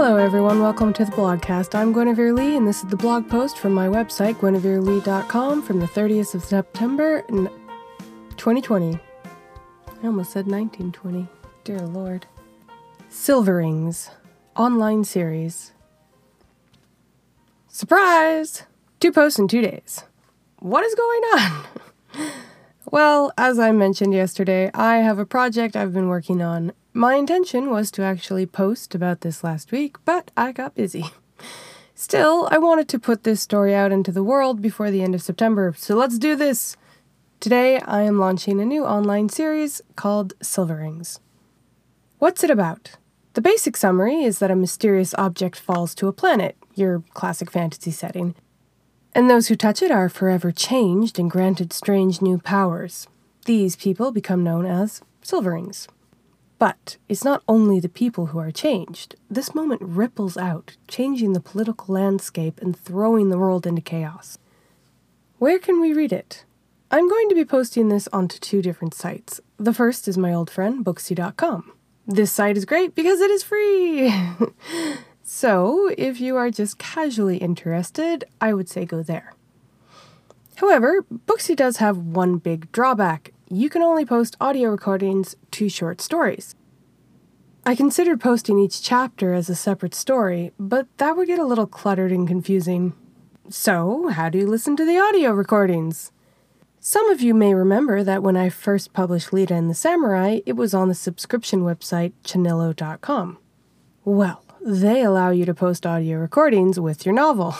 Hello, everyone. Welcome to the blogcast. I'm Guinevere Lee, and this is the blog post from my website, guineverelee.com, from the 30th of September, 2020. I almost said 1920. Dear Lord. Silverings, online series. Surprise! Two posts in two days. What is going on? well, as I mentioned yesterday, I have a project I've been working on my intention was to actually post about this last week, but I got busy. Still, I wanted to put this story out into the world before the end of September, so let's do this! Today, I am launching a new online series called Silverings. What's it about? The basic summary is that a mysterious object falls to a planet, your classic fantasy setting, and those who touch it are forever changed and granted strange new powers. These people become known as Silverings. But it's not only the people who are changed. This moment ripples out, changing the political landscape and throwing the world into chaos. Where can we read it? I'm going to be posting this onto two different sites. The first is my old friend, Booksie.com. This site is great because it is free! so, if you are just casually interested, I would say go there. However, Booksy does have one big drawback you can only post audio recordings to short stories. I considered posting each chapter as a separate story, but that would get a little cluttered and confusing. So, how do you listen to the audio recordings? Some of you may remember that when I first published Lita and the Samurai, it was on the subscription website channillo.com. Well, they allow you to post audio recordings with your novel.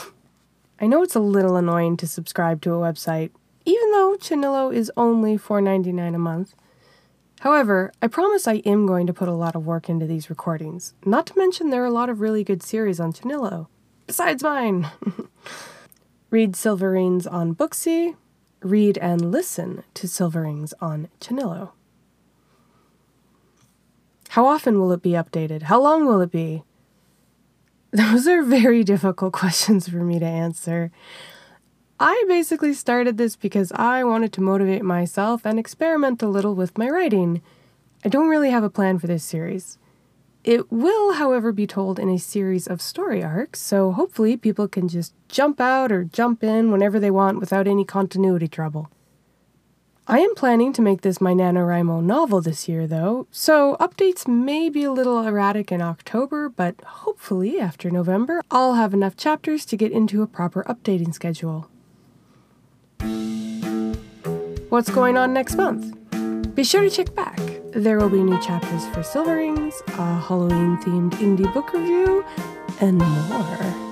I know it's a little annoying to subscribe to a website, even though Channillo is only $4.99 a month. However, I promise I am going to put a lot of work into these recordings. Not to mention there are a lot of really good series on Channillo, besides mine. read Silverings on Booksie, read and listen to Silverings on Channillo. How often will it be updated? How long will it be? Those are very difficult questions for me to answer. I basically started this because I wanted to motivate myself and experiment a little with my writing. I don't really have a plan for this series. It will, however, be told in a series of story arcs, so hopefully people can just jump out or jump in whenever they want without any continuity trouble. I am planning to make this my NaNoWriMo novel this year, though, so updates may be a little erratic in October, but hopefully after November, I'll have enough chapters to get into a proper updating schedule. What's going on next month? Be sure to check back. There will be new chapters for Silverings, a Halloween themed indie book review, and more.